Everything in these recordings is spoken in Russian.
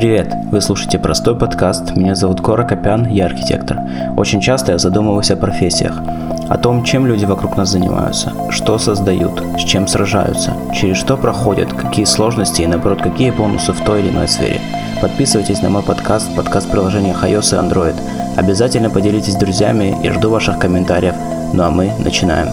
Привет! Вы слушаете простой подкаст. Меня зовут Кора Копян, я архитектор. Очень часто я задумываюсь о профессиях, о том, чем люди вокруг нас занимаются, что создают, с чем сражаются, через что проходят, какие сложности и, наоборот, какие бонусы в той или иной сфере. Подписывайтесь на мой подкаст, подкаст приложения iOS и Android. Обязательно поделитесь с друзьями и жду ваших комментариев. Ну а мы начинаем.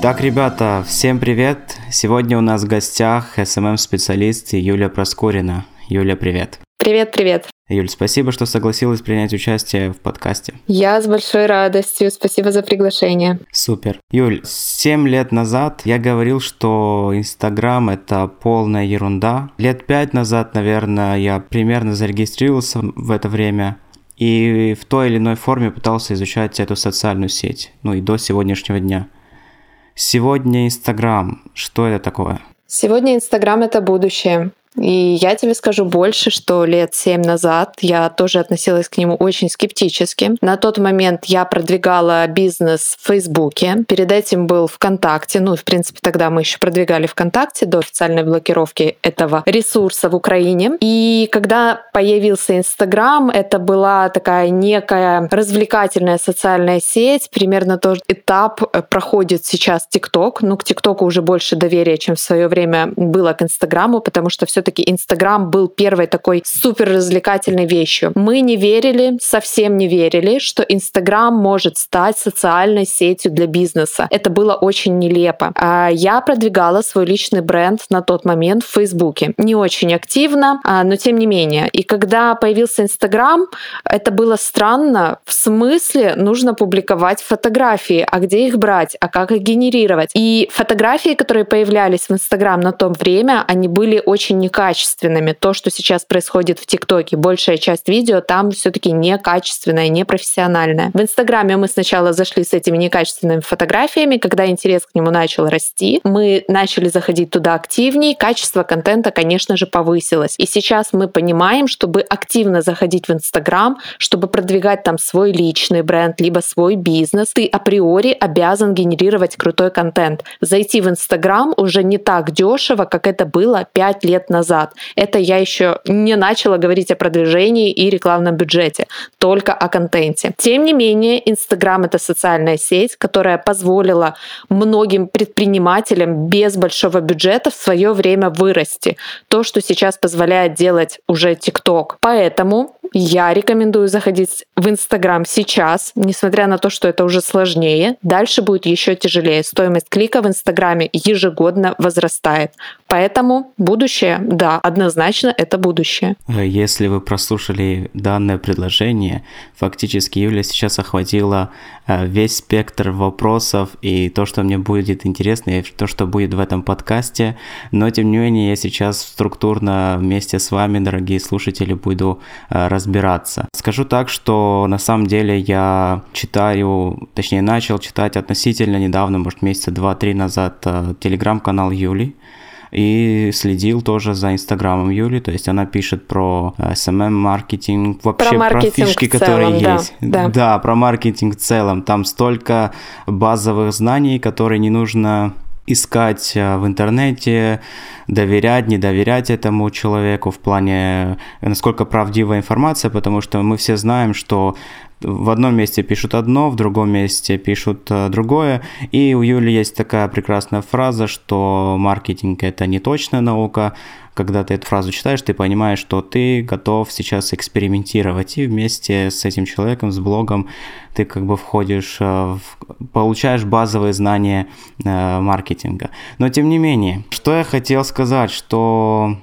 Так, ребята, всем привет! Сегодня у нас в гостях SMM-специалист Юлия Проскурина. Юля, привет! Привет, привет. Юль, спасибо, что согласилась принять участие в подкасте. Я с большой радостью. Спасибо за приглашение. Супер. Юль, семь лет назад я говорил, что Инстаграм — это полная ерунда. Лет пять назад, наверное, я примерно зарегистрировался в это время и в той или иной форме пытался изучать эту социальную сеть. Ну и до сегодняшнего дня. Сегодня Инстаграм. Что это такое? Сегодня Инстаграм — это будущее. И я тебе скажу больше, что лет семь назад я тоже относилась к нему очень скептически. На тот момент я продвигала бизнес в Фейсбуке. Перед этим был ВКонтакте. Ну, в принципе, тогда мы еще продвигали ВКонтакте до официальной блокировки этого ресурса в Украине. И когда появился Инстаграм, это была такая некая развлекательная социальная сеть. Примерно тот этап э, проходит сейчас ТикТок. Ну, к ТикТоку уже больше доверия, чем в свое время было к Инстаграму, потому что все все-таки Инстаграм был первой такой супер развлекательной вещью. Мы не верили, совсем не верили, что Инстаграм может стать социальной сетью для бизнеса. Это было очень нелепо. А я продвигала свой личный бренд на тот момент в Фейсбуке. Не очень активно, а, но тем не менее. И когда появился Инстаграм, это было странно. В смысле нужно публиковать фотографии, а где их брать, а как их генерировать. И фотографии, которые появлялись в Инстаграм на то время, они были очень некачественными. То, что сейчас происходит в ТикТоке, большая часть видео там все-таки некачественная, непрофессиональная. В Инстаграме мы сначала зашли с этими некачественными фотографиями, когда интерес к нему начал расти, мы начали заходить туда активнее, качество контента, конечно же, повысилось. И сейчас мы понимаем, чтобы активно заходить в Инстаграм, чтобы продвигать там свой личный бренд, либо свой бизнес, ты априори обязан генерировать крутой контент. Зайти в Инстаграм уже не так дешево, как это было 5 лет назад назад. Это я еще не начала говорить о продвижении и рекламном бюджете, только о контенте. Тем не менее, Инстаграм — это социальная сеть, которая позволила многим предпринимателям без большого бюджета в свое время вырасти. То, что сейчас позволяет делать уже ТикТок. Поэтому я рекомендую заходить в Инстаграм сейчас, несмотря на то, что это уже сложнее. Дальше будет еще тяжелее. Стоимость клика в Инстаграме ежегодно возрастает. Поэтому будущее, да, однозначно это будущее. Если вы прослушали данное предложение, фактически Юля сейчас охватила э, весь спектр вопросов и то, что мне будет интересно, и то, что будет в этом подкасте. Но, тем не менее, я сейчас структурно вместе с вами, дорогие слушатели, буду э, разбираться. Скажу так, что на самом деле я читаю, точнее начал читать относительно недавно, может месяца два-три назад, э, телеграм-канал Юли и следил тоже за инстаграмом Юли, то есть она пишет про SMM-маркетинг, эм вообще про, маркетинг про фишки, которые да, есть. Да. да, про маркетинг в целом. Там столько базовых знаний, которые не нужно искать э, в интернете, доверять, не доверять этому человеку в плане, насколько правдивая информация, потому что мы все знаем, что в одном месте пишут одно, в другом месте пишут э, другое. И у Юли есть такая прекрасная фраза, что маркетинг это не точная наука. Когда ты эту фразу читаешь, ты понимаешь, что ты готов сейчас экспериментировать. И вместе с этим человеком, с блогом, ты как бы входишь, э, в, получаешь базовые знания э, маркетинга. Но тем не менее, что я хотел сказать, что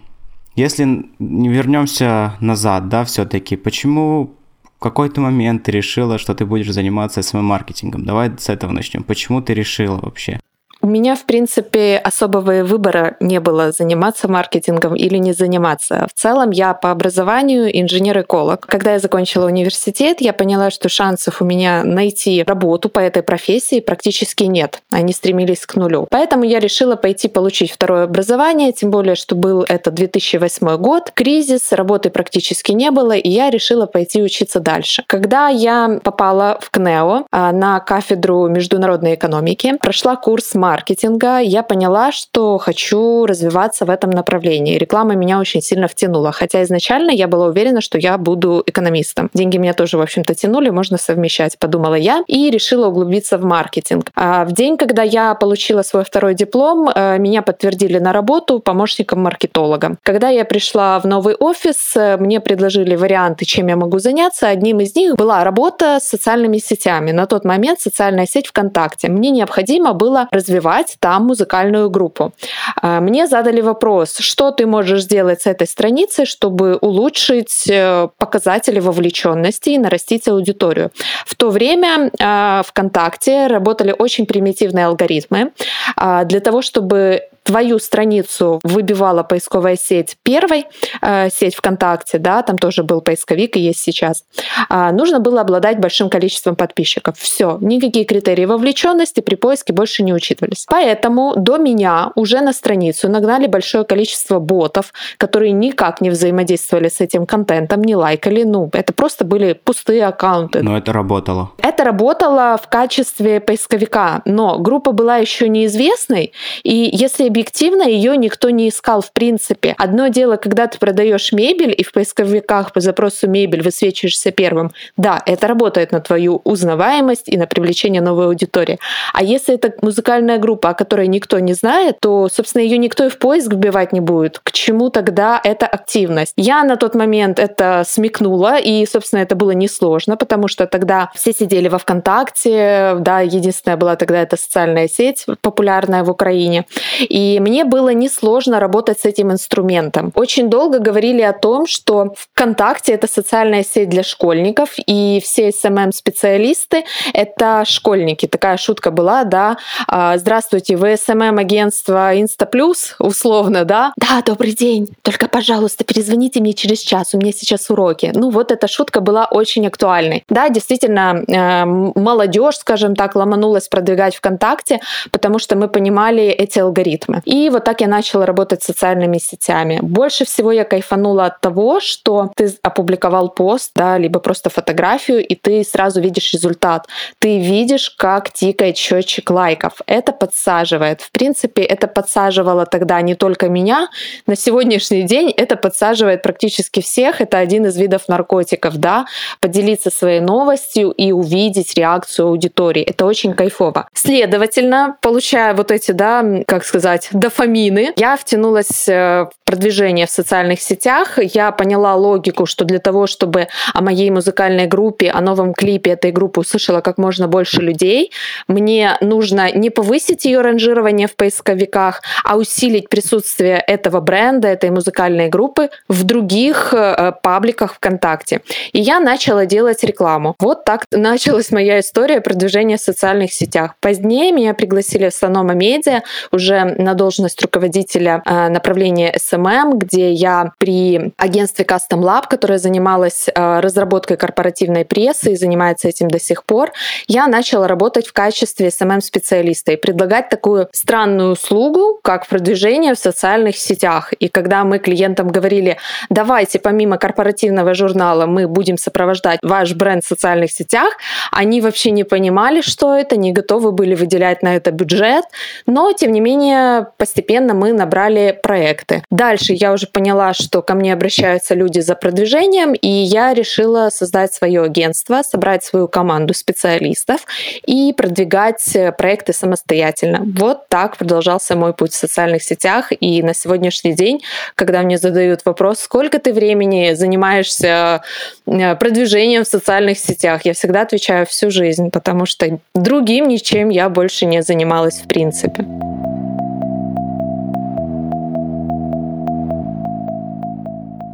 если не вернемся назад, да, все-таки, почему в какой-то момент ты решила, что ты будешь заниматься своим маркетингом. Давай с этого начнем. Почему ты решила вообще? У меня, в принципе, особого выбора не было заниматься маркетингом или не заниматься. В целом, я по образованию инженер-эколог. Когда я закончила университет, я поняла, что шансов у меня найти работу по этой профессии практически нет. Они стремились к нулю. Поэтому я решила пойти получить второе образование, тем более, что был это 2008 год, кризис, работы практически не было, и я решила пойти учиться дальше. Когда я попала в КНЕО а, на кафедру международной экономики, прошла курс маркетинга я поняла, что хочу развиваться в этом направлении. Реклама меня очень сильно втянула, хотя изначально я была уверена, что я буду экономистом. Деньги меня тоже, в общем-то, тянули, можно совмещать, подумала я, и решила углубиться в маркетинг. А в день, когда я получила свой второй диплом, э, меня подтвердили на работу помощником маркетолога. Когда я пришла в новый офис, э, мне предложили варианты, чем я могу заняться. Одним из них была работа с социальными сетями. На тот момент социальная сеть ВКонтакте. Мне необходимо было развивать там музыкальную группу. А, мне задали вопрос, что ты можешь сделать с этой страницей, чтобы улучшить э, показатели вовлеченности и нарастить аудиторию. В то время а, ВКонтакте работали очень примитивные алгоритмы. А, для того, чтобы твою страницу выбивала поисковая сеть первой, э, сеть ВКонтакте, да, там тоже был поисковик и есть сейчас, э, нужно было обладать большим количеством подписчиков. Все, никакие критерии вовлеченности при поиске больше не учитывались. Поэтому до меня уже на страницу нагнали большое количество ботов, которые никак не взаимодействовали с этим контентом, не лайкали, ну, это просто были пустые аккаунты. Но это работало. Это работало в качестве поисковика, но группа была еще неизвестной, и если объективно ее никто не искал в принципе. Одно дело, когда ты продаешь мебель и в поисковиках по запросу мебель высвечиваешься первым. Да, это работает на твою узнаваемость и на привлечение новой аудитории. А если это музыкальная группа, о которой никто не знает, то, собственно, ее никто и в поиск вбивать не будет. К чему тогда эта активность? Я на тот момент это смекнула, и, собственно, это было несложно, потому что тогда все сидели во ВКонтакте, да, единственная была тогда эта социальная сеть популярная в Украине. И мне было несложно работать с этим инструментом. Очень долго говорили о том, что ВКонтакте — это социальная сеть для школьников, и все SMM-специалисты — это школьники. Такая шутка была, да. «А, здравствуйте, вы SMM-агентство Инстаплюс, условно, да? Да, добрый день. Только, пожалуйста, перезвоните мне через час, у меня сейчас уроки. Ну вот эта шутка была очень актуальной. Да, действительно, э, молодежь, скажем так, ломанулась продвигать ВКонтакте, потому что мы понимали эти алгоритмы. И вот так я начала работать с социальными сетями. Больше всего я кайфанула от того, что ты опубликовал пост, да, либо просто фотографию, и ты сразу видишь результат. Ты видишь, как тикает счетчик лайков. Это подсаживает. В принципе, это подсаживало тогда не только меня. На сегодняшний день это подсаживает практически всех. Это один из видов наркотиков, да, поделиться своей новостью и увидеть реакцию аудитории. Это очень кайфово. Следовательно, получая вот эти, да, как сказать, дофамины. Я втянулась э, в продвижение в социальных сетях. Я поняла логику, что для того, чтобы о моей музыкальной группе, о новом клипе этой группы услышало как можно больше людей, мне нужно не повысить ее ранжирование в поисковиках, а усилить присутствие этого бренда, этой музыкальной группы в других э, пабликах ВКонтакте. И я начала делать рекламу. Вот так началась моя история продвижения в социальных сетях. Позднее меня пригласили в Санома Медиа уже на должность руководителя э, направления SMM, где я при агентстве Custom Lab, которое занималось э, разработкой корпоративной прессы и занимается этим до сих пор, я начала работать в качестве SMM-специалиста и предлагать такую странную услугу, как продвижение в социальных сетях. И когда мы клиентам говорили, давайте помимо корпоративного журнала мы будем сопровождать ваш бренд в социальных сетях, они вообще не понимали, что это, не готовы были выделять на это бюджет, но тем не менее постепенно мы набрали проекты. Дальше я уже поняла, что ко мне обращаются люди за продвижением, и я решила создать свое агентство, собрать свою команду специалистов и продвигать проекты самостоятельно. Вот так продолжался мой путь в социальных сетях. И на сегодняшний день, когда мне задают вопрос, сколько ты времени занимаешься э, продвижением в социальных сетях, я всегда отвечаю всю жизнь, потому что другим ничем я больше не занималась в принципе.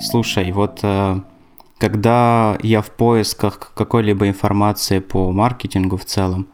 Слушай, вот э, когда я в поисках какой-либо информации по маркетингу в целом,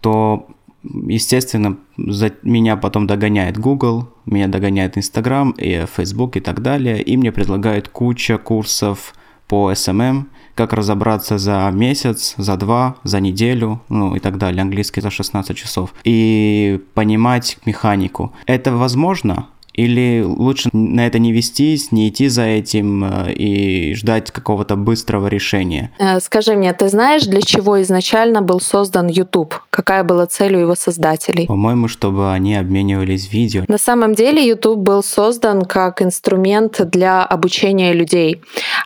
то, естественно, за меня потом догоняет Google, меня догоняет Instagram и Facebook и так далее, и мне предлагают куча курсов по SMM, как разобраться за месяц, за два, за неделю, ну и так далее, английский за 16 часов, и понимать механику. Это возможно? Или лучше на это не вестись, не идти за этим э, и ждать какого-то быстрого решения? Э, скажи мне, ты знаешь, для чего изначально был создан YouTube? Какая была цель у его создателей? По-моему, чтобы они обменивались видео. На самом деле YouTube был создан как инструмент для обучения людей,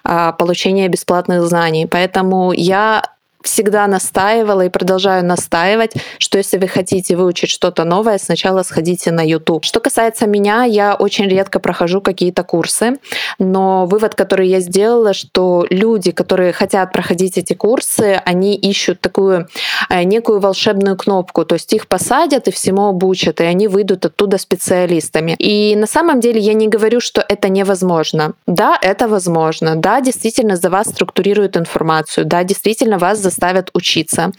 а, получения бесплатных знаний. Поэтому я всегда настаивала и продолжаю настаивать, что если вы хотите выучить что-то новое, сначала сходите на YouTube. Что касается меня, я очень редко прохожу какие-то курсы, но вывод, который я сделала, что люди, которые хотят проходить эти курсы, они ищут такую э, некую волшебную кнопку, то есть их посадят и всему обучат, и они выйдут оттуда специалистами. И на самом деле я не говорю, что это невозможно. Да, это возможно. Да, действительно за вас структурируют информацию. Да, действительно вас заставят учиться.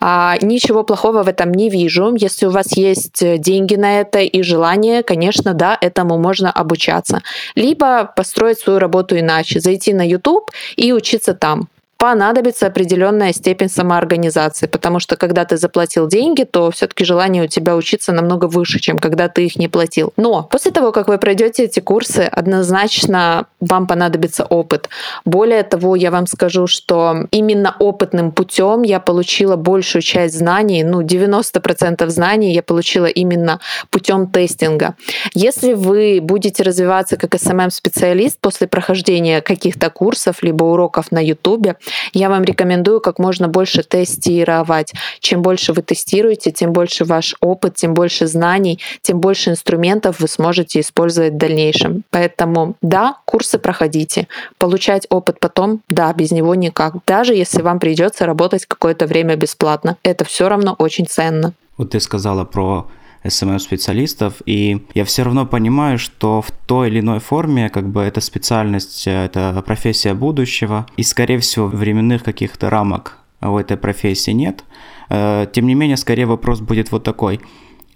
А, ничего плохого в этом не вижу. Если у вас есть деньги на это и желание, конечно, да, этому можно обучаться. Либо построить свою работу иначе, зайти на YouTube и учиться там понадобится определенная степень самоорганизации, потому что когда ты заплатил деньги, то все-таки желание у тебя учиться намного выше, чем когда ты их не платил. Но после того, как вы пройдете эти курсы, однозначно вам понадобится опыт. Более того, я вам скажу, что именно опытным путем я получила большую часть знаний, ну 90% знаний я получила именно путем тестинга. Если вы будете развиваться как SMM-специалист после прохождения каких-то курсов либо уроков на YouTube, я вам рекомендую как можно больше тестировать. Чем больше вы тестируете, тем больше ваш опыт, тем больше знаний, тем больше инструментов вы сможете использовать в дальнейшем. Поэтому да, курсы проходите. Получать опыт потом, да, без него никак. Даже если вам придется работать какое-то время бесплатно. Это все равно очень ценно. Вот ты сказала про SMM-специалистов, и я все равно понимаю, что в той или иной форме как бы эта специальность, э, это профессия будущего, и, скорее всего, временных каких-то рамок у этой профессии нет. Э, тем не менее, скорее вопрос будет вот такой.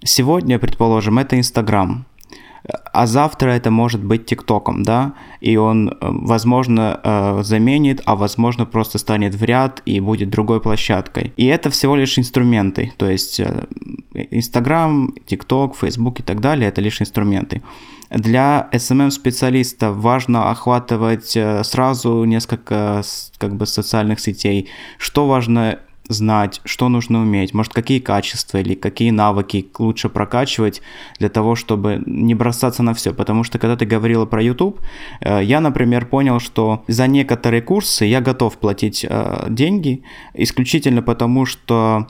Сегодня, предположим, это Инстаграм, а завтра это может быть ТикТоком, да, и он, э, возможно, э, заменит, а возможно просто станет в ряд и будет другой площадкой. И это всего лишь инструменты, то есть э, Инстаграм, ТикТок, Фейсбук и так далее, это лишь инструменты. Для SMM-специалиста важно охватывать сразу несколько как бы социальных сетей. Что важно знать, что нужно уметь, может, какие качества или какие навыки лучше прокачивать для того, чтобы не бросаться на все. Потому что, когда ты говорила про YouTube, э, я, например, понял, что за некоторые курсы я готов платить э, деньги исключительно потому, что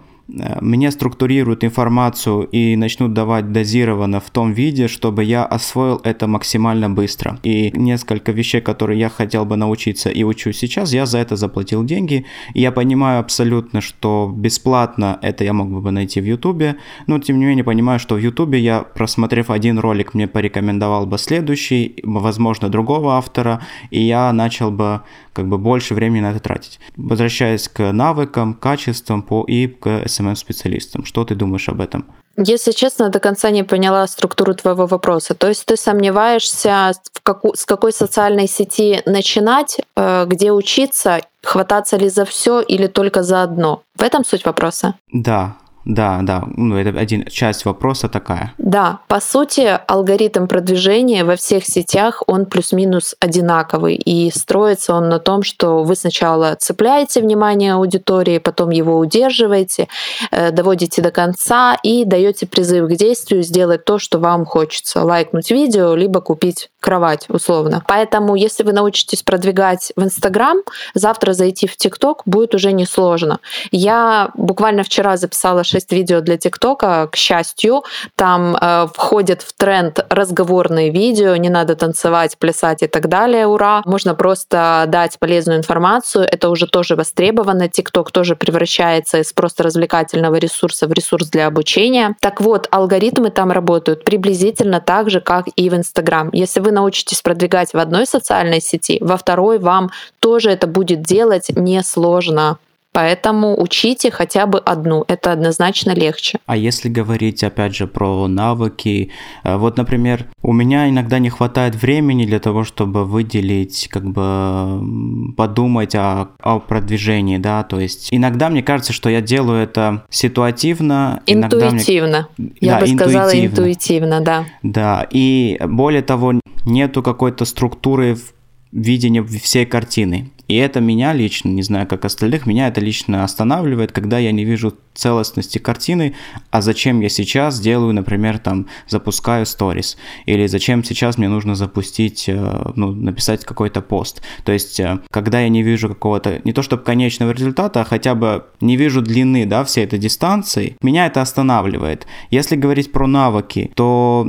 мне структурируют информацию и начнут давать дозированно в том виде, чтобы я освоил это максимально быстро. И несколько вещей, которые я хотел бы научиться и учу сейчас, я за это заплатил деньги. И я понимаю абсолютно, что бесплатно это я мог бы найти в Ютубе, но тем не менее понимаю, что в Ютубе я, просмотрев один ролик, мне порекомендовал бы следующий, возможно, другого автора, и я начал бы как бы больше времени на это тратить. Возвращаясь к навыкам, качествам по и к SMM-специалистам. Что ты думаешь об этом? Если честно, до конца не поняла структуру твоего вопроса. То есть ты сомневаешься, в каку, с какой социальной сети начинать, э, где учиться, хвататься ли за все или только за одно? В этом суть вопроса? Да, да, да, ну это один часть вопроса такая. Да, по сути, алгоритм продвижения во всех сетях, он плюс-минус одинаковый, и строится он на том, что вы сначала цепляете внимание аудитории, потом его удерживаете, э, доводите до конца и даете призыв к действию сделать то, что вам хочется, лайкнуть видео, либо купить кровать, условно. Поэтому, если вы научитесь продвигать в Инстаграм, завтра зайти в ТикТок будет уже несложно. Я буквально вчера записала 6 видео для ТикТока, к счастью. Там э, входят в тренд разговорные видео, не надо танцевать, плясать и так далее, ура. Можно просто дать полезную информацию, это уже тоже востребовано. ТикТок тоже превращается из просто развлекательного ресурса в ресурс для обучения. Так вот, алгоритмы там работают приблизительно так же, как и в Инстаграм. Если вы научитесь продвигать в одной социальной сети, во второй вам тоже это будет делать несложно. Поэтому учите хотя бы одну, это однозначно легче. А если говорить опять же про навыки, э, вот, например, у меня иногда не хватает времени для того, чтобы выделить, как бы подумать о, о продвижении, да, то есть иногда мне кажется, что я делаю это ситуативно. Интуитивно. Мне... Я да, бы сказала интуитивно, да. Да, и более того, нету какой-то структуры в видение всей картины. И это меня лично, не знаю, как остальных, меня это лично останавливает, когда я не вижу целостности картины, а зачем я сейчас делаю, например, там, запускаю сторис, или зачем сейчас мне нужно запустить, э, ну, написать какой-то пост. То есть, э, когда я не вижу какого-то, не то чтобы конечного результата, а хотя бы не вижу длины, да, всей этой дистанции, меня это останавливает. Если говорить про навыки, то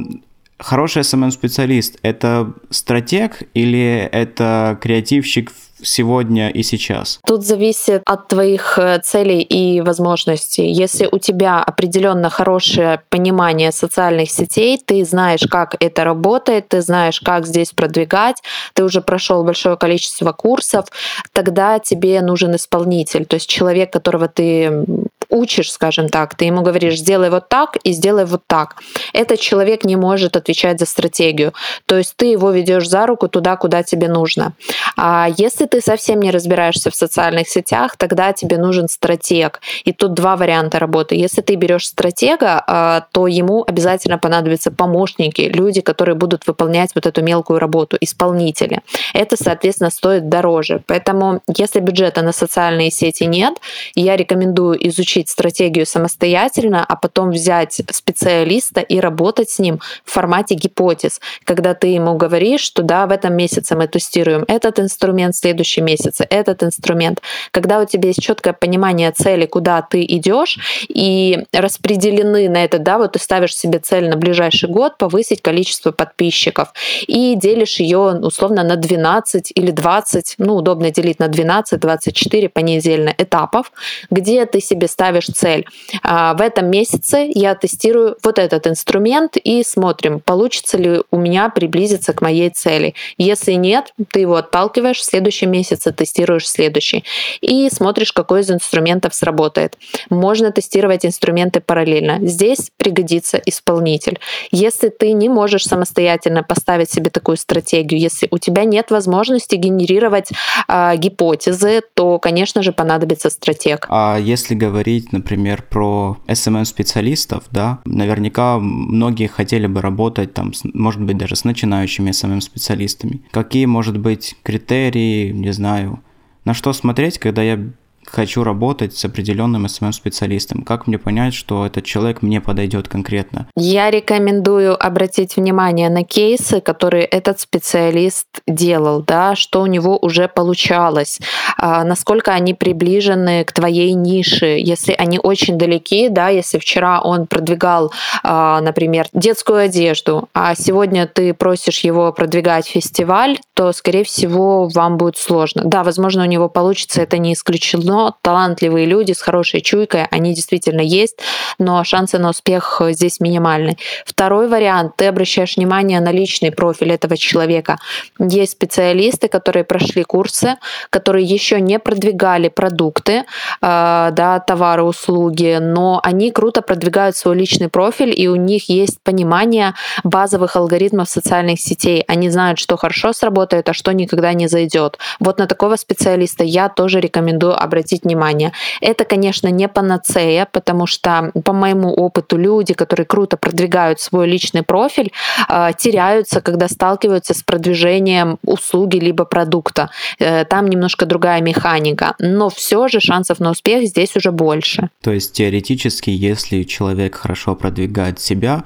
хороший SMM-специалист – это стратег или это креативщик сегодня и сейчас? Тут зависит от твоих э, целей и возможностей. Если у тебя определенно хорошее понимание социальных сетей, ты знаешь, как это работает, ты знаешь, как здесь продвигать, ты уже прошел большое количество курсов, тогда тебе нужен исполнитель, то есть человек, которого ты учишь, скажем так, ты ему говоришь, сделай вот так и сделай вот так. Этот человек не может отвечать за стратегию. То есть ты его ведешь за руку туда, куда тебе нужно. А если ты совсем не разбираешься в социальных сетях, тогда тебе нужен стратег. И тут два варианта работы. Если ты берешь стратега, а, то ему обязательно понадобятся помощники, люди, которые будут выполнять вот эту мелкую работу, исполнители. Это, соответственно, стоит дороже. Поэтому, если бюджета на социальные сети нет, я рекомендую изучить изучить стратегию самостоятельно, а потом взять специалиста и работать с ним в формате гипотез, когда ты ему говоришь, что да, в этом месяце мы тестируем этот инструмент, в следующем месяце этот инструмент. Когда у тебя есть четкое понимание цели, куда ты идешь, и распределены на это, да, вот ты ставишь себе цель на ближайший год повысить количество подписчиков и делишь ее условно на 12 или 20, ну, удобно делить на 12-24 понедельно этапов, где ты себе ставишь ставишь цель. А, в этом месяце я тестирую вот этот инструмент и смотрим, получится ли у меня приблизиться к моей цели. Если нет, ты его отталкиваешь, в следующем месяце тестируешь следующий и смотришь, какой из инструментов сработает. Можно тестировать инструменты параллельно. Здесь пригодится исполнитель. Если ты не можешь самостоятельно поставить себе такую стратегию, если у тебя нет возможности генерировать э, гипотезы, то, конечно же, понадобится стратег. А если говорить говорить, например, про SMM-специалистов, да, наверняка многие хотели бы работать там, может быть, даже с начинающими SMM-специалистами. Какие, может быть, критерии, не знаю, на что смотреть, когда я хочу работать с определенным SMM-специалистом? Как мне понять, что этот человек мне подойдет конкретно? Я рекомендую обратить внимание на кейсы, которые этот специалист делал, да, что у него уже получалось, а, насколько они приближены к твоей нише, если они очень далеки, да, если вчера он продвигал, а, например, детскую одежду, а сегодня ты просишь его продвигать фестиваль, то, скорее всего, вам будет сложно. Да, возможно, у него получится, это не исключено, талантливые люди с хорошей чуйкой, они действительно есть, но шансы на успех здесь минимальны. Второй вариант, ты обращаешь внимание на личный профиль этого человека. Есть специалисты, которые прошли курсы, которые еще не продвигали продукты, э, да, товары, услуги, но они круто продвигают свой личный профиль, и у них есть понимание базовых алгоритмов социальных сетей. Они знают, что хорошо сработает, а что никогда не зайдет. Вот на такого специалиста я тоже рекомендую обратить обратить внимание. Это, конечно, не панацея, потому что по моему опыту люди, которые круто продвигают свой личный профиль, э, теряются, когда сталкиваются с продвижением услуги либо продукта. Э, там немножко другая механика, но все же шансов на успех здесь уже больше. То есть теоретически, если человек хорошо продвигает себя,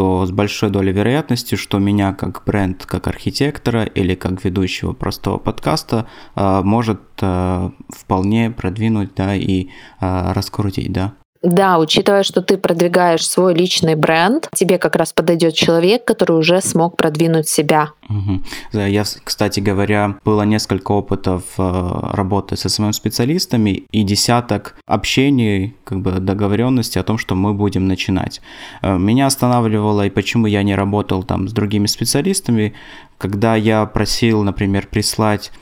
то с большой долей вероятности, что меня как бренд, как архитектора или как ведущего простого подкаста а, может а, вполне продвинуть, да, и а, раскрутить, да. Да, учитывая, что ты продвигаешь свой личный бренд, тебе как раз подойдет человек, который уже смог продвинуть себя. Угу. Я, кстати говоря, было несколько опытов э, работы со своими специалистами и десяток общений, как бы договоренности о том, что мы будем начинать. Э, меня останавливало и почему я не работал там с другими специалистами, когда я просил, например, прислать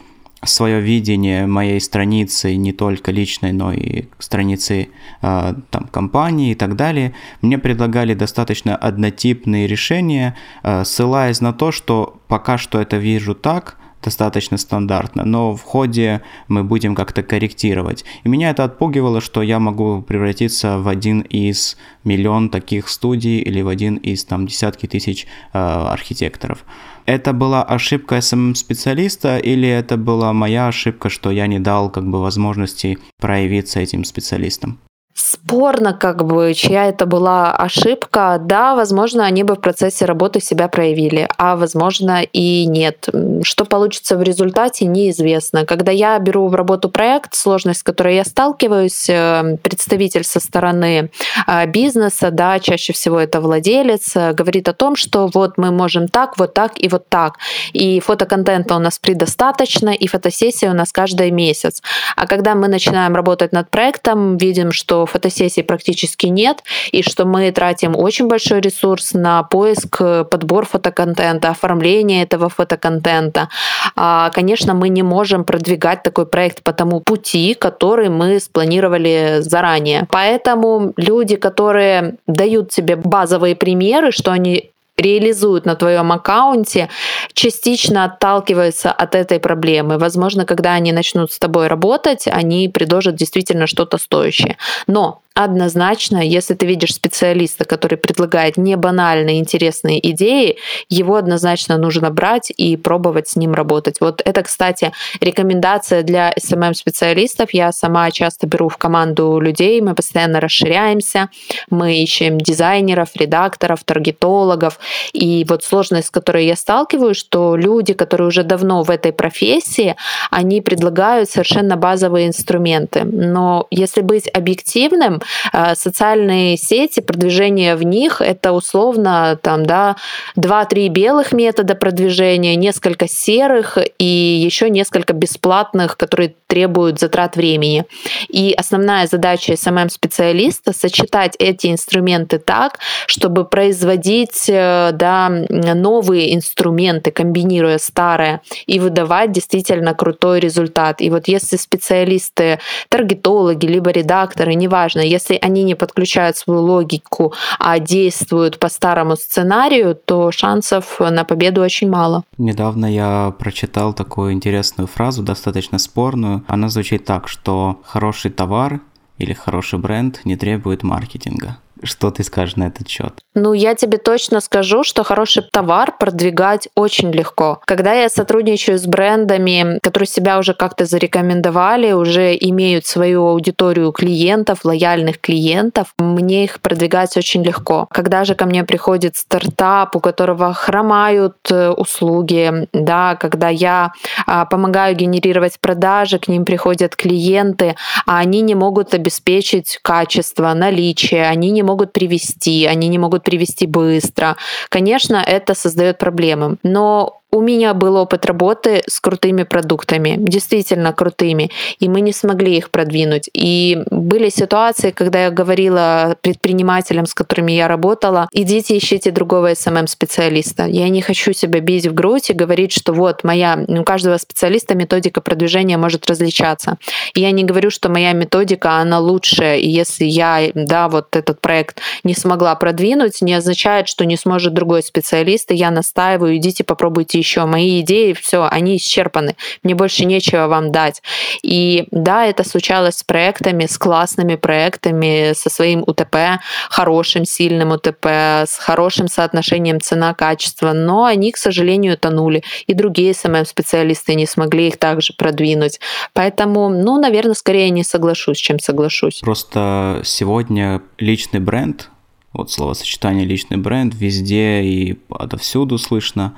свое видение моей страницы, не только личной, но и страницы э, там, компании и так далее, мне предлагали достаточно однотипные решения, э, ссылаясь на то, что пока что это вижу так, достаточно стандартно, но в ходе мы будем как-то корректировать. И меня это отпугивало, что я могу превратиться в один из миллион таких студий или в один из там десятки тысяч э, архитекторов это была ошибка SMM-специалиста или это была моя ошибка, что я не дал как бы возможности проявиться этим специалистам? Спорно, как бы, чья это была ошибка. Да, возможно, они бы в процессе работы себя проявили, а возможно и нет. Что получится в результате, неизвестно. Когда я беру в работу проект, сложность, с которой я сталкиваюсь, э, представитель со стороны э, бизнеса, да, чаще всего это владелец, э, говорит о том, что вот мы можем так, вот так и вот так. И фотоконтента у нас предостаточно, и фотосессия у нас каждый месяц. А когда мы начинаем работать над проектом, видим, что фотосессий практически нет, и что мы тратим очень большой ресурс на поиск, подбор фотоконтента, оформление этого фотоконтента. А, конечно, мы не можем продвигать такой проект по тому пути, который мы спланировали заранее. Поэтому люди, которые дают себе базовые примеры, что они реализуют на твоем аккаунте, частично отталкиваются от этой проблемы. Возможно, когда они начнут с тобой работать, они предложат действительно что-то стоящее. Но однозначно, если ты видишь специалиста, который предлагает не банальные интересные идеи, его однозначно нужно брать и пробовать с ним работать. Вот это, кстати, рекомендация для SMM-специалистов. Я сама часто беру в команду людей, мы постоянно расширяемся, мы ищем дизайнеров, редакторов, таргетологов. И вот сложность, с которой я сталкиваюсь, что люди, которые уже давно в этой профессии, они предлагают совершенно базовые инструменты. Но если быть объективным, Э, социальные сети, продвижение в них — это условно там, да, 2-3 белых метода продвижения, несколько серых и еще несколько бесплатных, которые требуют затрат времени. И основная задача SMM-специалиста — сочетать эти инструменты так, чтобы производить э, да, новые инструменты, комбинируя старое, и выдавать действительно крутой результат. И вот если специалисты, таргетологи, либо редакторы, неважно, если они не подключают свою логику, а действуют по старому сценарию, то шансов на победу очень мало. Недавно я прочитал такую интересную фразу, достаточно спорную. Она звучит так, что хороший товар или хороший бренд не требует маркетинга. Что ты скажешь на этот счет? Ну, я тебе точно скажу, что хороший товар продвигать очень легко. Когда я сотрудничаю с брендами, которые себя уже как-то зарекомендовали, уже имеют свою аудиторию клиентов, лояльных клиентов, мне их продвигать очень легко. Когда же ко мне приходит стартап, у которого хромают э, услуги, да, когда я а, помогаю генерировать продажи, к ним приходят клиенты, а они не могут обеспечить качество, наличие, они не могут привести, они не могут привести быстро. Конечно, это создает проблемы. Но у меня был опыт работы с крутыми продуктами, действительно крутыми, и мы не смогли их продвинуть. И были ситуации, когда я говорила предпринимателям, с которыми я работала, идите ищите другого SMM-специалиста. Я не хочу себя бить в грудь и говорить, что вот моя, у каждого специалиста методика продвижения может различаться. И я не говорю, что моя методика, она лучшая, и если я, да, вот этот проект не смогла продвинуть, не означает, что не сможет другой специалист, и я настаиваю, идите попробуйте еще, мои идеи, все, они исчерпаны, мне больше нечего вам дать. И да, это случалось с проектами, с классными проектами, со своим УТП, хорошим, сильным УТП, с хорошим соотношением цена-качество, но они, к сожалению, тонули. И другие СММ-специалисты не смогли их также продвинуть. Поэтому, ну, наверное, скорее не соглашусь, чем соглашусь. Просто сегодня личный бренд вот словосочетание личный бренд везде и отовсюду слышно.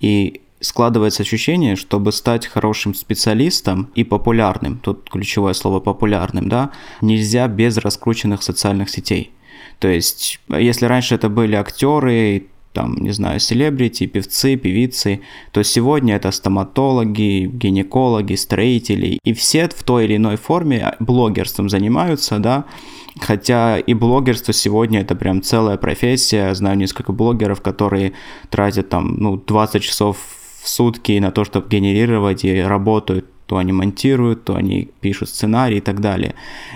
И складывается ощущение, чтобы стать хорошим специалистом и популярным, тут ключевое слово популярным, да, нельзя без раскрученных социальных сетей. То есть, если раньше это были актеры, там, не знаю, селебрити, певцы, певицы, то сегодня это стоматологи, гинекологи, строители, и все в той или иной форме блогерством занимаются, да, Хотя и блогерство сегодня это прям целая профессия. Знаю несколько блогеров, которые тратят там ну, 20 часов в сутки на то, чтобы генерировать и работают то они монтируют, то они пишут сценарий и так далее.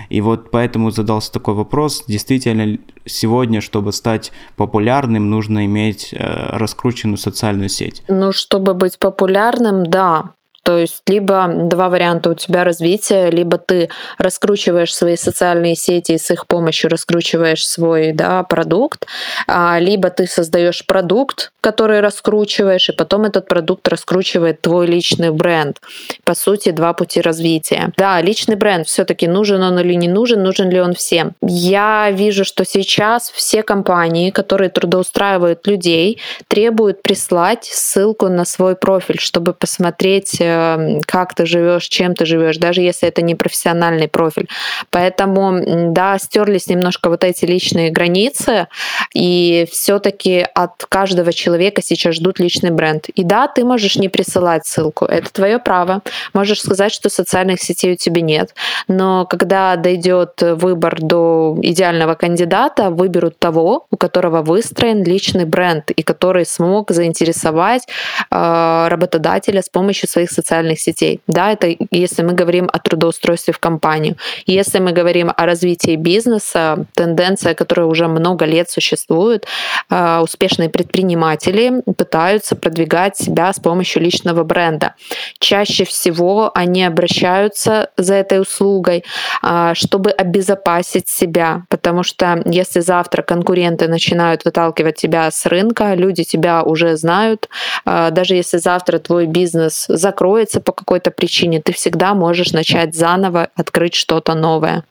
И вот поэтому задался такой вопрос, действительно сегодня, чтобы стать популярным, нужно иметь э, раскрученную социальную сеть? Ну, чтобы быть популярным, да, то есть либо два варианта у тебя развития, либо ты раскручиваешь свои социальные сети и с их помощью раскручиваешь свой да, продукт, а, либо ты создаешь продукт, который раскручиваешь, и потом этот продукт раскручивает твой личный бренд. По сути, два пути развития. Да, личный бренд все-таки нужен он или не нужен, нужен ли он всем. Я вижу, что сейчас все компании, которые трудоустраивают людей, требуют прислать ссылку на свой профиль, чтобы посмотреть э, как ты живешь, чем ты живешь, даже если это не профессиональный профиль. Поэтому, да, стерлись немножко вот эти личные границы, и все-таки от каждого человека сейчас ждут личный бренд. И да, ты можешь не присылать ссылку, это твое право. Можешь сказать, что социальных сетей у тебя нет. Но когда дойдет выбор до идеального кандидата, выберут того, у которого выстроен личный бренд и который смог заинтересовать э, работодателя с помощью своих социальных сетей. Да, это если мы говорим о трудоустройстве в компанию. Если мы говорим о развитии бизнеса, тенденция, которая уже много лет существует, а, успешные предприниматели пытаются продвигать себя с помощью личного бренда. Чаще всего они обращаются за этой услугой, а, чтобы обезопасить себя, потому что если завтра конкуренты начинают выталкивать тебя с рынка, люди тебя уже знают, а, даже если завтра твой бизнес закроется, закроется по какой-то причине, ты всегда можешь начать заново, открыть что-то новое.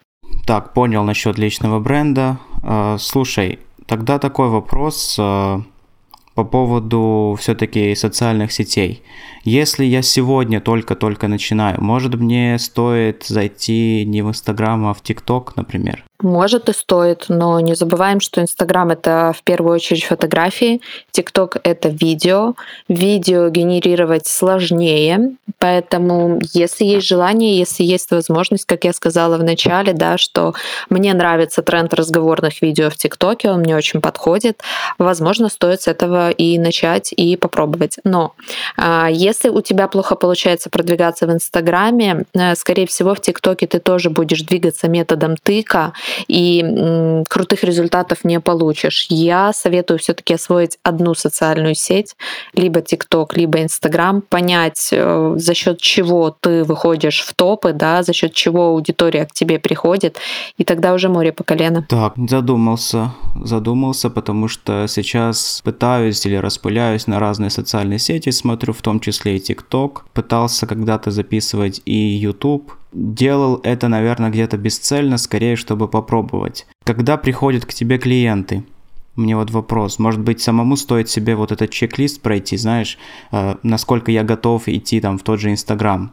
Так, понял насчет личного бренда. А, слушай, тогда такой вопрос а, по поводу все-таки социальных сетей. Если я сегодня только-только начинаю, может мне стоит зайти не в Инстаграм, а в ТикТок, например? Может и стоит, но не забываем, что Инстаграм это в первую очередь фотографии, ТикТок это видео. Видео генерировать сложнее, поэтому если есть желание, если есть возможность, как я сказала в начале, да, что мне нравится тренд разговорных видео в ТикТоке, он мне очень подходит, возможно, стоит с этого и начать и попробовать. Но а, если у тебя плохо получается продвигаться в Инстаграме, э, скорее всего, в ТикТоке ты тоже будешь двигаться методом тыка, и крутых результатов не получишь. Я советую все-таки освоить одну социальную сеть, либо TikTok, либо Instagram, понять, э, за счет чего ты выходишь в топы, да, за счет чего аудитория к тебе приходит, и тогда уже море по колено. Так, задумался, задумался, потому что сейчас пытаюсь или распыляюсь на разные социальные сети, смотрю в том числе и TikTok, пытался когда-то записывать и YouTube, делал это, наверное, где-то бесцельно, скорее, чтобы попробовать. Когда приходят к тебе клиенты, мне вот вопрос, может быть, самому стоит себе вот этот чек-лист пройти, знаешь, э, насколько я готов идти там в тот же Инстаграм.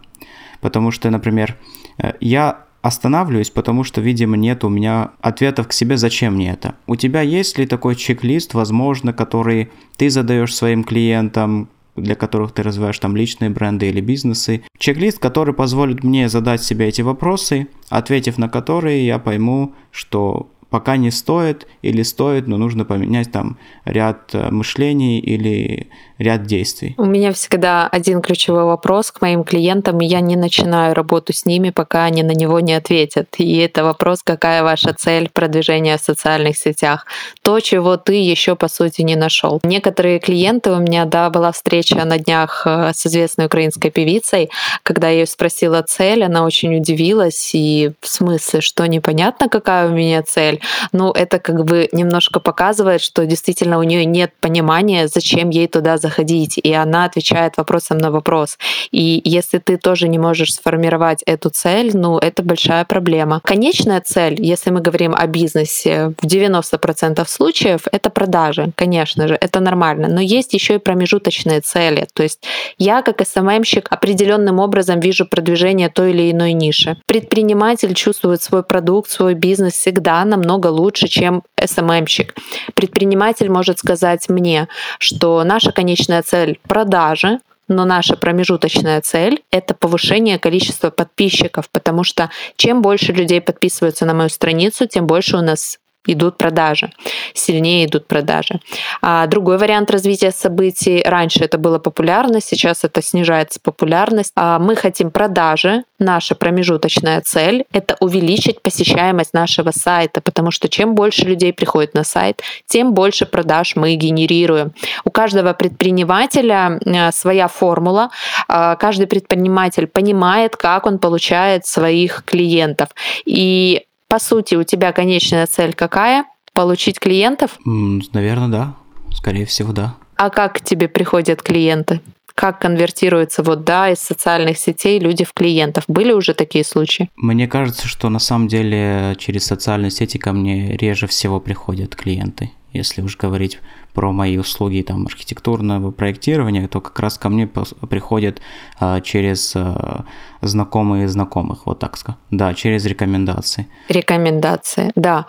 Потому что, например, э, я останавливаюсь, потому что, видимо, нет у меня ответов к себе, зачем мне это. У тебя есть ли такой чек-лист, возможно, который ты задаешь своим клиентам, для которых ты развиваешь там личные бренды или бизнесы. Чек-лист, который позволит мне задать себе эти вопросы, ответив на которые я пойму, что пока не стоит или стоит, но нужно поменять там ряд э, мышлений или ряд действий. У меня всегда один ключевой вопрос к моим клиентам, и я не начинаю работу с ними, пока они на него не ответят. И это вопрос, какая ваша цель продвижения в социальных сетях. То, чего ты еще по сути не нашел. Некоторые клиенты у меня, да, была встреча на днях э, с известной украинской певицей, когда я ее спросила цель, она очень удивилась, и в смысле, что непонятно, какая у меня цель. Ну, это как бы немножко показывает, что действительно у нее нет понимания, зачем ей туда заходить, и она отвечает вопросом на вопрос. И если ты тоже не можешь сформировать эту цель, ну, это большая проблема. Конечная цель, если мы говорим о бизнесе, в 90% случаев это продажи, конечно же, это нормально. Но есть еще и промежуточные цели. То есть я как СММщик определенным образом вижу продвижение той или иной ниши. Предприниматель чувствует свой продукт, свой бизнес всегда намного лучше, чем СММщик. Предприниматель может сказать мне, что наша конечная цель — продажи, но наша промежуточная цель — это повышение количества подписчиков, потому что чем больше людей подписываются на мою страницу, тем больше у нас идут продажи, сильнее идут продажи. А другой вариант развития событий, раньше это было популярно, сейчас это снижается популярность. А мы хотим продажи, наша промежуточная цель — это увеличить посещаемость нашего сайта, потому что чем больше людей приходит на сайт, тем больше продаж мы генерируем. У каждого предпринимателя э, своя формула, а каждый предприниматель понимает, как он получает своих клиентов. И по сути, у тебя конечная цель какая? Получить клиентов? Наверное, да. Скорее всего, да. А как к тебе приходят клиенты? Как конвертируются вот да из социальных сетей люди в клиентов? Были уже такие случаи? Мне кажется, что на самом деле через социальные сети ко мне реже всего приходят клиенты. Если уж говорить про мои услуги там архитектурного проектирования, то как раз ко мне приходят а, через а, знакомые знакомых, вот так сказать. Да, через рекомендации. Рекомендации, да.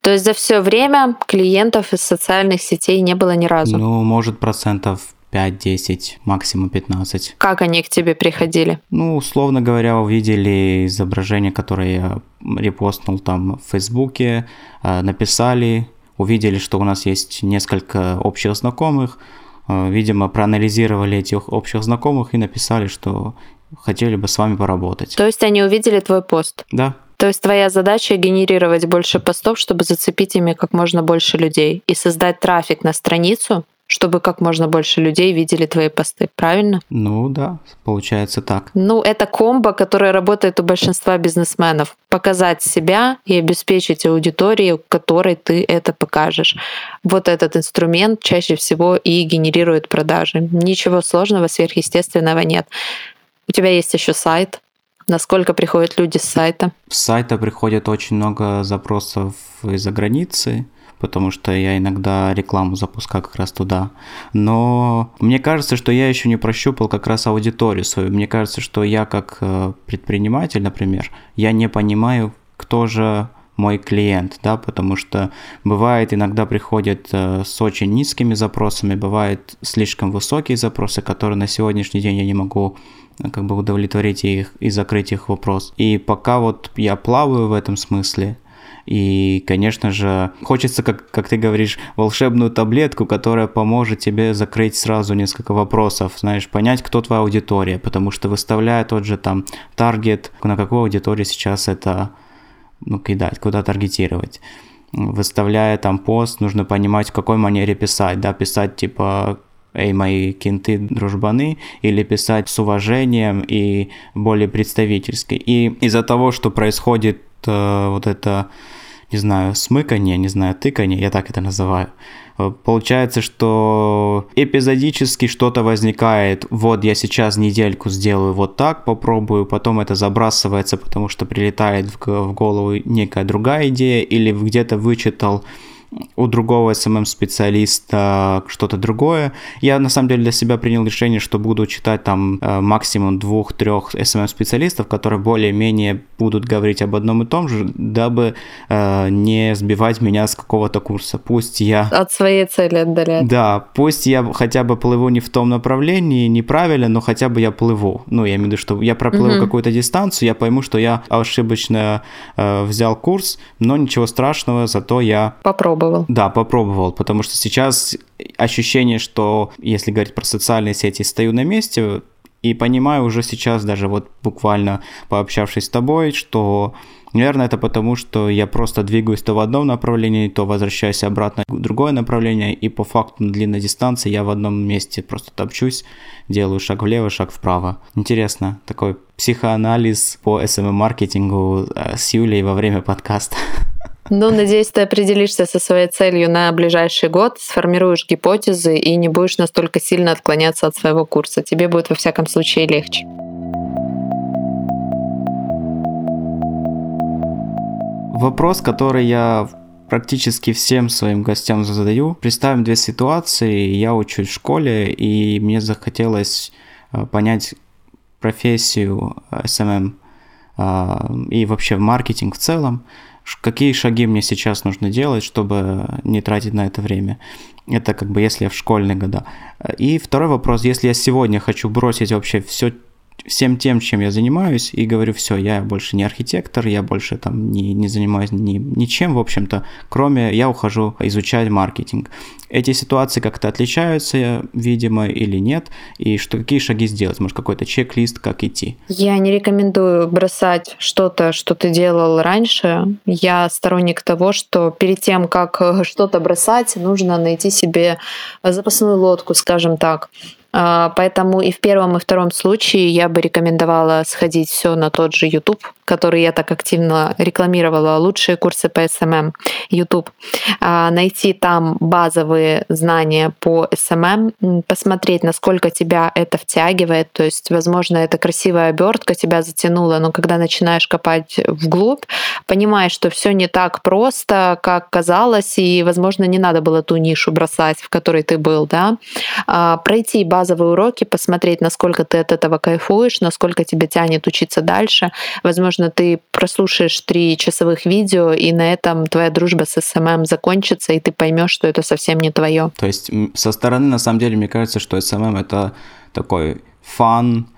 То есть за все время клиентов из социальных сетей не было ни разу? Ну, может, процентов 5-10, максимум 15. Как они к тебе приходили? Ну, условно говоря, увидели изображение, которое я репостнул там в Фейсбуке, а, написали, увидели, что у нас есть несколько общих знакомых, э, видимо, проанализировали этих общих знакомых и написали, что хотели бы с вами поработать. То есть они увидели твой пост? Да. То есть твоя задача генерировать больше постов, чтобы зацепить ими как можно больше людей и создать трафик на страницу, чтобы как можно больше людей видели твои посты, правильно? Ну да, получается так. Ну, это комбо, которое работает у большинства бизнесменов. Показать себя и обеспечить аудиторию, которой ты это покажешь. Вот этот инструмент чаще всего и генерирует продажи. Ничего сложного, сверхъестественного нет. У тебя есть еще сайт, Насколько приходят люди с сайта? С сайта приходит очень много запросов из-за границы потому что я иногда рекламу запускаю как раз туда. Но мне кажется, что я еще не прощупал как раз аудиторию свою. Мне кажется, что я как э, предприниматель, например, я не понимаю, кто же мой клиент, да, потому что бывает иногда приходят э, с очень низкими запросами, бывают слишком высокие запросы, которые на сегодняшний день я не могу э, как бы удовлетворить их и закрыть их вопрос. И пока вот я плаваю в этом смысле, и, конечно же, хочется, как, как ты говоришь, волшебную таблетку, которая поможет тебе закрыть сразу несколько вопросов, знаешь, понять, кто твоя аудитория, потому что выставляя тот же там таргет, на какую аудиторию сейчас это ну, кидать, куда таргетировать. Выставляя там пост, нужно понимать, в какой манере писать, да, писать типа эй, мои кенты, дружбаны, или писать с уважением и более представительски. И из-за того, что происходит э, вот это не знаю, смыканье, не знаю, тыканье, я так это называю. Э, получается, что эпизодически что-то возникает, вот я сейчас недельку сделаю вот так, попробую, потом это забрасывается, потому что прилетает в голову некая другая идея, или где-то вычитал у другого SMM-специалиста что-то другое. Я, на самом деле, для себя принял решение, что буду читать там э, максимум двух-трех SMM-специалистов, которые более-менее будут говорить об одном и том же, дабы э, не сбивать меня с какого-то курса. Пусть я... От своей цели отдалять. Да, пусть я хотя бы плыву не в том направлении, неправильно, но хотя бы я плыву. Ну, я имею в виду, что я проплыву угу. какую-то дистанцию, я пойму, что я ошибочно э, взял курс, но ничего страшного, зато я... Попробую попробовал? Да, попробовал, потому что сейчас ощущение, что если говорить про социальные сети, стою на месте и понимаю уже сейчас, даже вот буквально пообщавшись с тобой, что Наверное, это потому, что я просто двигаюсь то в одном направлении, то возвращаюсь обратно в другое направление, и по факту на длинной дистанции я в одном месте просто топчусь, делаю шаг влево, шаг вправо. Интересно, такой психоанализ по SMM-маркетингу э, с Юлей во время подкаста. Ну, надеюсь, ты определишься со своей целью на ближайший год, сформируешь гипотезы и не будешь настолько сильно отклоняться от своего курса. Тебе будет во всяком случае легче. Вопрос, который я практически всем своим гостям задаю. Представим две ситуации. Я учусь в школе, и мне захотелось э, понять профессию SMM э, и вообще маркетинг в целом какие шаги мне сейчас нужно делать, чтобы не тратить на это время. Это как бы если я в школьные года. И второй вопрос, если я сегодня хочу бросить вообще все всем тем, чем я занимаюсь, и говорю, все, я больше не архитектор, я больше там не, не занимаюсь ни, ничем, в общем-то, кроме я ухожу изучать маркетинг. Эти ситуации как-то отличаются, видимо, или нет, и что, какие шаги сделать? Может, какой-то чек-лист, как идти? Я не рекомендую бросать что-то, что ты делал раньше. Я сторонник того, что перед тем, как что-то бросать, нужно найти себе запасную лодку, скажем так. А, поэтому и в первом, и втором случае я бы рекомендовала сходить все на тот же YouTube, который я так активно рекламировала, лучшие курсы по SMM YouTube. А, найти там базовые знания по SMM, посмотреть, насколько тебя это втягивает. То есть, возможно, это красивая обертка тебя затянула, но когда начинаешь копать вглубь, понимаешь, что все не так просто, как казалось, и, возможно, не надо было ту нишу бросать, в которой ты был, да. А, пройти базовые базовые уроки, посмотреть, насколько ты от этого кайфуешь, насколько тебя тянет учиться дальше. Возможно, ты прослушаешь три часовых видео, и на этом твоя дружба с SMM закончится, и ты поймешь, что это совсем не твое. То есть со стороны, на самом деле, мне кажется, что SMM это такой fun, Э,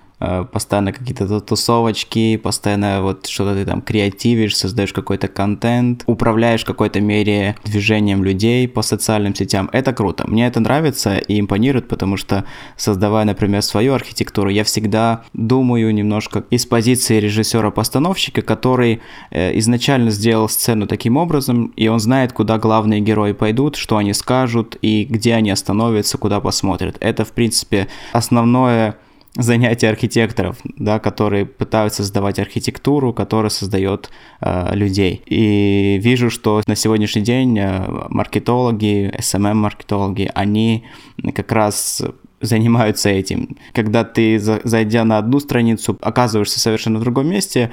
постоянно какие-то тусовочки, постоянно вот что-то ты там креативишь, создаешь какой-то контент, управляешь в какой-то мере движением людей по социальным сетям. Это круто. Мне это нравится и импонирует, потому что создавая, например, свою архитектуру, я всегда думаю немножко из позиции режиссера-постановщика, который э, изначально сделал сцену таким образом, и он знает, куда главные герои пойдут, что они скажут и где они остановятся, куда посмотрят. Это, в принципе, основное занятия архитекторов, да, которые пытаются создавать архитектуру, которая создает э, людей. И вижу, что на сегодняшний день э, маркетологи, SMM-маркетологи, эм они как раз занимаются этим. Когда ты, зайдя на одну страницу, оказываешься совершенно в другом месте,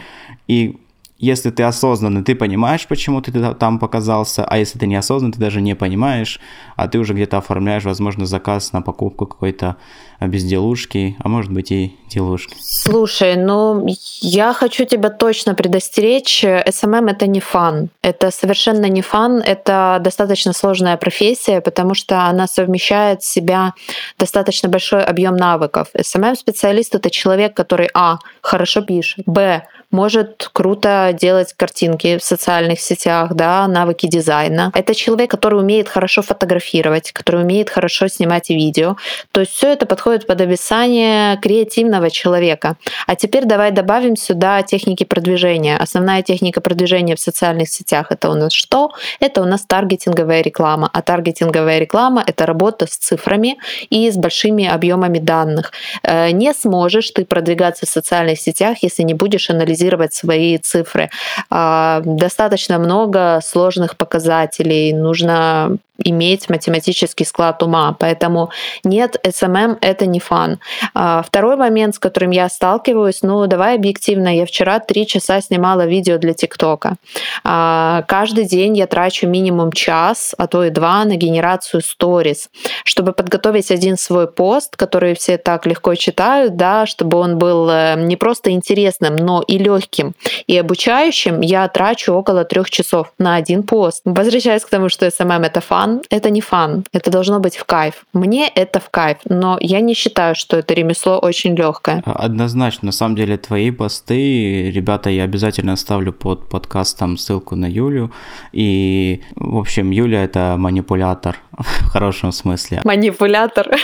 и если ты осознанный, ты понимаешь, почему ты там показался, а если ты неосознанный, ты даже не понимаешь, а ты уже где-то оформляешь, возможно, заказ на покупку какой-то безделушки, а может быть и делушки. Слушай, ну я хочу тебя точно предостеречь. SMM это не фан. Это совершенно не фан. Это достаточно сложная профессия, потому что она совмещает в себя достаточно большой объем навыков. SMM-специалист это человек, который а. хорошо пишет, б может круто делать картинки в социальных сетях, да, навыки дизайна. Это человек, который умеет хорошо фотографировать, который умеет хорошо снимать видео. То есть все это подходит под описание креативного человека. А теперь давай добавим сюда техники продвижения. Основная техника продвижения в социальных сетях это у нас что? Это у нас таргетинговая реклама. А таргетинговая реклама это работа с цифрами и с большими объемами данных. Э, не сможешь ты продвигаться в социальных сетях, если не будешь анализировать анализировать свои цифры. А, достаточно много сложных показателей, нужно иметь математический склад ума. Поэтому нет, SMM — это не fun. А, второй момент, с которым я сталкиваюсь, ну, давай объективно, я вчера три часа снимала видео для TikTok а. А, каждый день я трачу минимум час, а то и два на генерацию сторис, чтобы подготовить один свой пост, который все так легко читают, да, чтобы он был э, не просто интересным, но и легким и обучающим, я трачу около трех часов на один пост. Возвращаясь к тому, что SMM — это fun, fun — это не fun, это должно быть в кайф. Мне это в кайф, но я не считаю, что это ремесло очень легкое. Однозначно, на самом деле твои посты, ребята, я обязательно оставлю под подкастом ссылку на Юлю. И, в общем, Юля — это манипулятор в хорошем смысле. Манипулятор.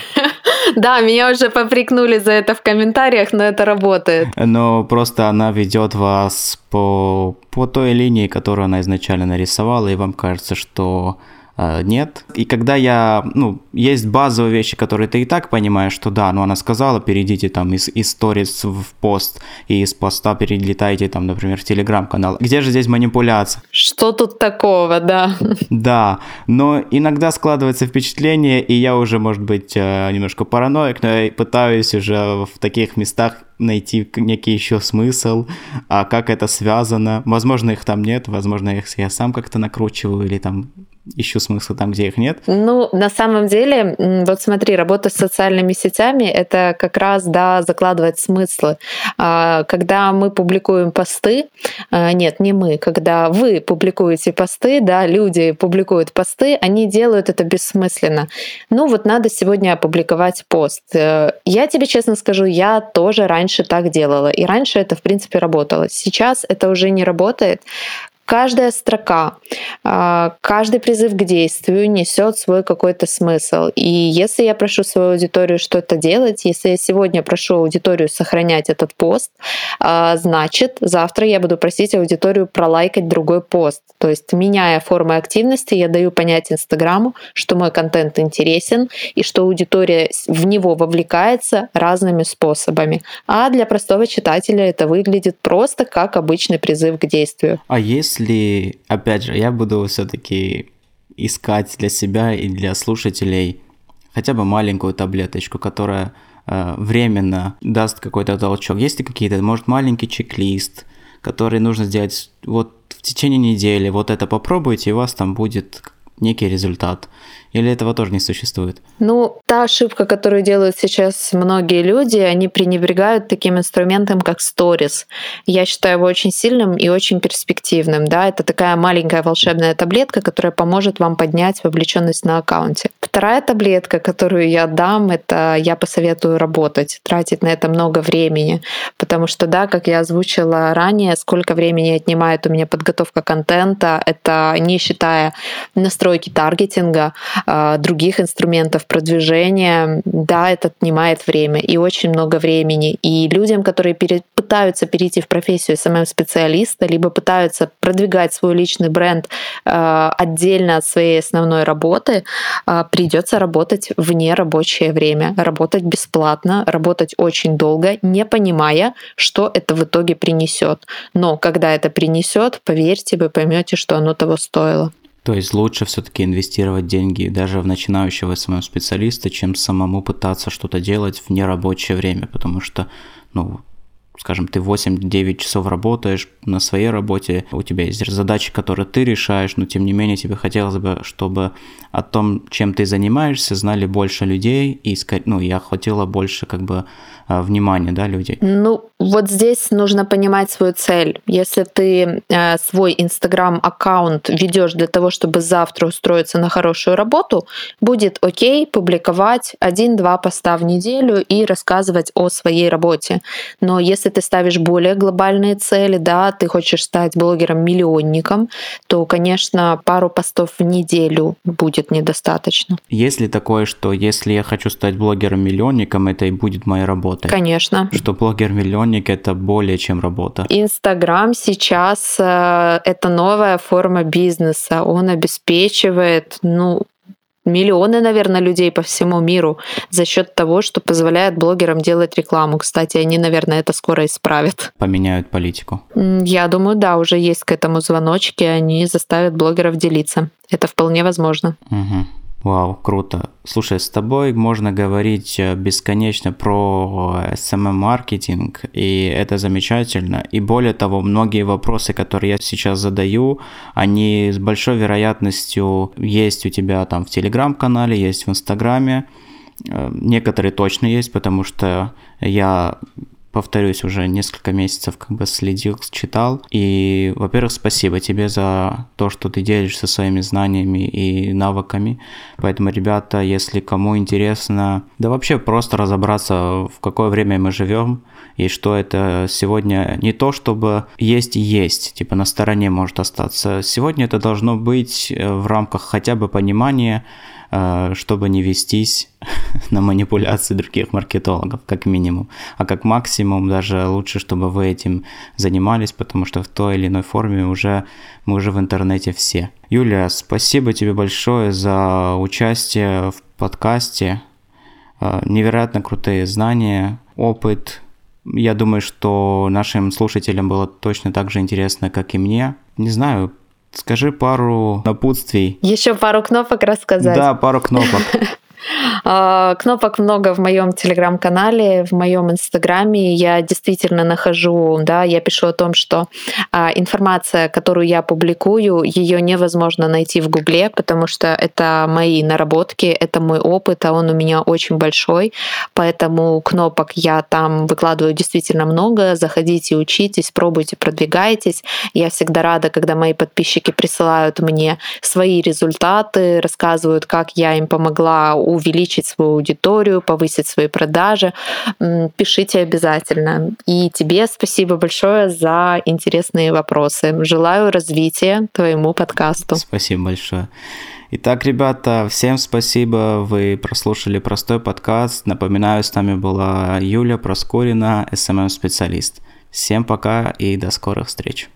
Да, меня уже попрекнули за это в комментариях, но это работает. Но просто она ведет вас по, по той линии, которую она изначально нарисовала, и вам кажется, что нет. И когда я, ну, есть базовые вещи, которые ты и так понимаешь, что да, ну она сказала, перейдите там из, из сторис в пост, и из поста перелетайте там, например, в телеграм-канал. Где же здесь манипуляция? Что тут такого, да? Да, но иногда складывается впечатление, и я уже, может быть, э, немножко параноик, но я пытаюсь уже в таких местах найти некий еще смысл, а как это связано. Возможно, их там нет, возможно, их я сам как-то накручиваю или там ищу смысл там, где их нет. Ну, на самом деле, вот смотри, работа с социальными сетями — это как раз, да, закладывать смыслы. А, когда мы публикуем посты, а, нет, не мы, когда вы публикуете посты, да, люди публикуют посты, они делают это бессмысленно. Ну, вот надо сегодня опубликовать пост. Э, я тебе честно скажу, я тоже раньше так делала, и раньше это, в принципе, работало. Сейчас это уже не работает. Каждая строка, а, каждый призыв к действию несет свой какой-то смысл. И если я прошу свою аудиторию что-то делать, если я сегодня прошу аудиторию сохранять этот пост, а, значит, завтра я буду просить аудиторию пролайкать другой пост. То есть, меняя формы активности, я даю понять Инстаграму, что мой контент интересен и что аудитория в него вовлекается разными способами. А для простого читателя это выглядит просто как обычный призыв к действию. А есть если, опять же, я буду все-таки искать для себя и для слушателей хотя бы маленькую таблеточку, которая э, временно даст какой-то толчок. Есть ли какие-то, может, маленький чек-лист, который нужно сделать вот в течение недели, вот это попробуйте, и у вас там будет некий результат. Или этого тоже не существует? Ну, та ошибка, которую делают сейчас многие люди, они пренебрегают таким инструментом, как сторис. Я считаю его очень сильным и очень перспективным. Да? Это такая маленькая волшебная таблетка, которая поможет вам поднять вовлеченность на аккаунте. Вторая таблетка, которую я дам, это я посоветую работать, тратить на это много времени. Потому что, да, как я озвучила ранее, сколько времени отнимает у меня подготовка контента, это не считая настройки таргетинга, других инструментов продвижения, да, это отнимает время и очень много времени. И людям, которые пере, пытаются перейти в профессию SMM-специалиста, либо пытаются продвигать свой личный бренд э, отдельно от своей основной работы, э, придется работать в нерабочее время, работать бесплатно, работать очень долго, не понимая, что это в итоге принесет. Но когда это принесет, поверьте, вы поймете, что оно того стоило. То есть лучше все-таки инвестировать деньги даже в начинающего SMM-специалиста, чем самому пытаться что-то делать в нерабочее время, потому что, ну, скажем, ты 8-9 часов работаешь на своей работе, у тебя есть задачи, которые ты решаешь, но тем не менее тебе хотелось бы, чтобы о том, чем ты занимаешься, знали больше людей, и, ну, я хотела больше как бы а, внимания, да, людей? Ну, вот здесь нужно понимать свою цель. Если ты э, свой Инстаграм-аккаунт ведешь для того, чтобы завтра устроиться на хорошую работу, будет окей публиковать один-два поста в неделю и рассказывать о своей работе. Но если ты ставишь более глобальные цели, да, ты хочешь стать блогером-миллионником, то, конечно, пару постов в неделю будет недостаточно. Есть ли такое, что если я хочу стать блогером-миллионником, это и будет моя работа? Работой. Конечно. Что блогер-миллионник это более чем работа. Инстаграм сейчас э, это новая форма бизнеса. Он обеспечивает, ну, миллионы, наверное, людей по всему миру за счет того, что позволяет блогерам делать рекламу. Кстати, они, наверное, это скоро исправят. Поменяют политику. Я думаю, да, уже есть к этому звоночки, они заставят блогеров делиться. Это вполне возможно. Угу. Вау, круто. Слушай, с тобой можно говорить э, бесконечно про SMM-маркетинг, и это замечательно. И более того, многие вопросы, которые я сейчас задаю, они с большой вероятностью есть у тебя там в Телеграм-канале, есть в Инстаграме. Э, некоторые точно есть, потому что я повторюсь, уже несколько месяцев как бы следил, читал. И, во-первых, спасибо тебе за то, что ты делишься своими знаниями и навыками. Поэтому, ребята, если кому интересно, да вообще просто разобраться, в какое время мы живем, и что это сегодня не то, чтобы есть и есть, типа на стороне может остаться. Сегодня это должно быть э, в рамках хотя бы понимания, чтобы не вестись на манипуляции других маркетологов, как минимум. А как максимум даже лучше, чтобы вы этим занимались, потому что в той или иной форме уже мы уже в интернете все. Юлия, спасибо тебе большое за участие в подкасте. Э, невероятно крутые знания, опыт. Я думаю, что нашим слушателям было точно так же интересно, как и мне. Не знаю, Скажи пару напутствий. Еще пару кнопок рассказать. Да, пару кнопок. А, кнопок много в моем телеграм-канале, в моем инстаграме. Я действительно нахожу, да, я пишу о том, что а, информация, которую я публикую, ее невозможно найти в Гугле, потому что это мои наработки, это мой опыт, а он у меня очень большой. Поэтому кнопок я там выкладываю действительно много. Заходите, учитесь, пробуйте, продвигайтесь. Я всегда рада, когда мои подписчики присылают мне свои результаты, рассказывают, как я им помогла увеличить свою аудиторию, повысить свои продажи. Пишите обязательно. И тебе спасибо большое за интересные вопросы. Желаю развития твоему подкасту. Спасибо большое. Итак, ребята, всем спасибо, вы прослушали простой подкаст. Напоминаю, с нами была Юля Проскурина, SMM-специалист. Всем пока и до скорых встреч.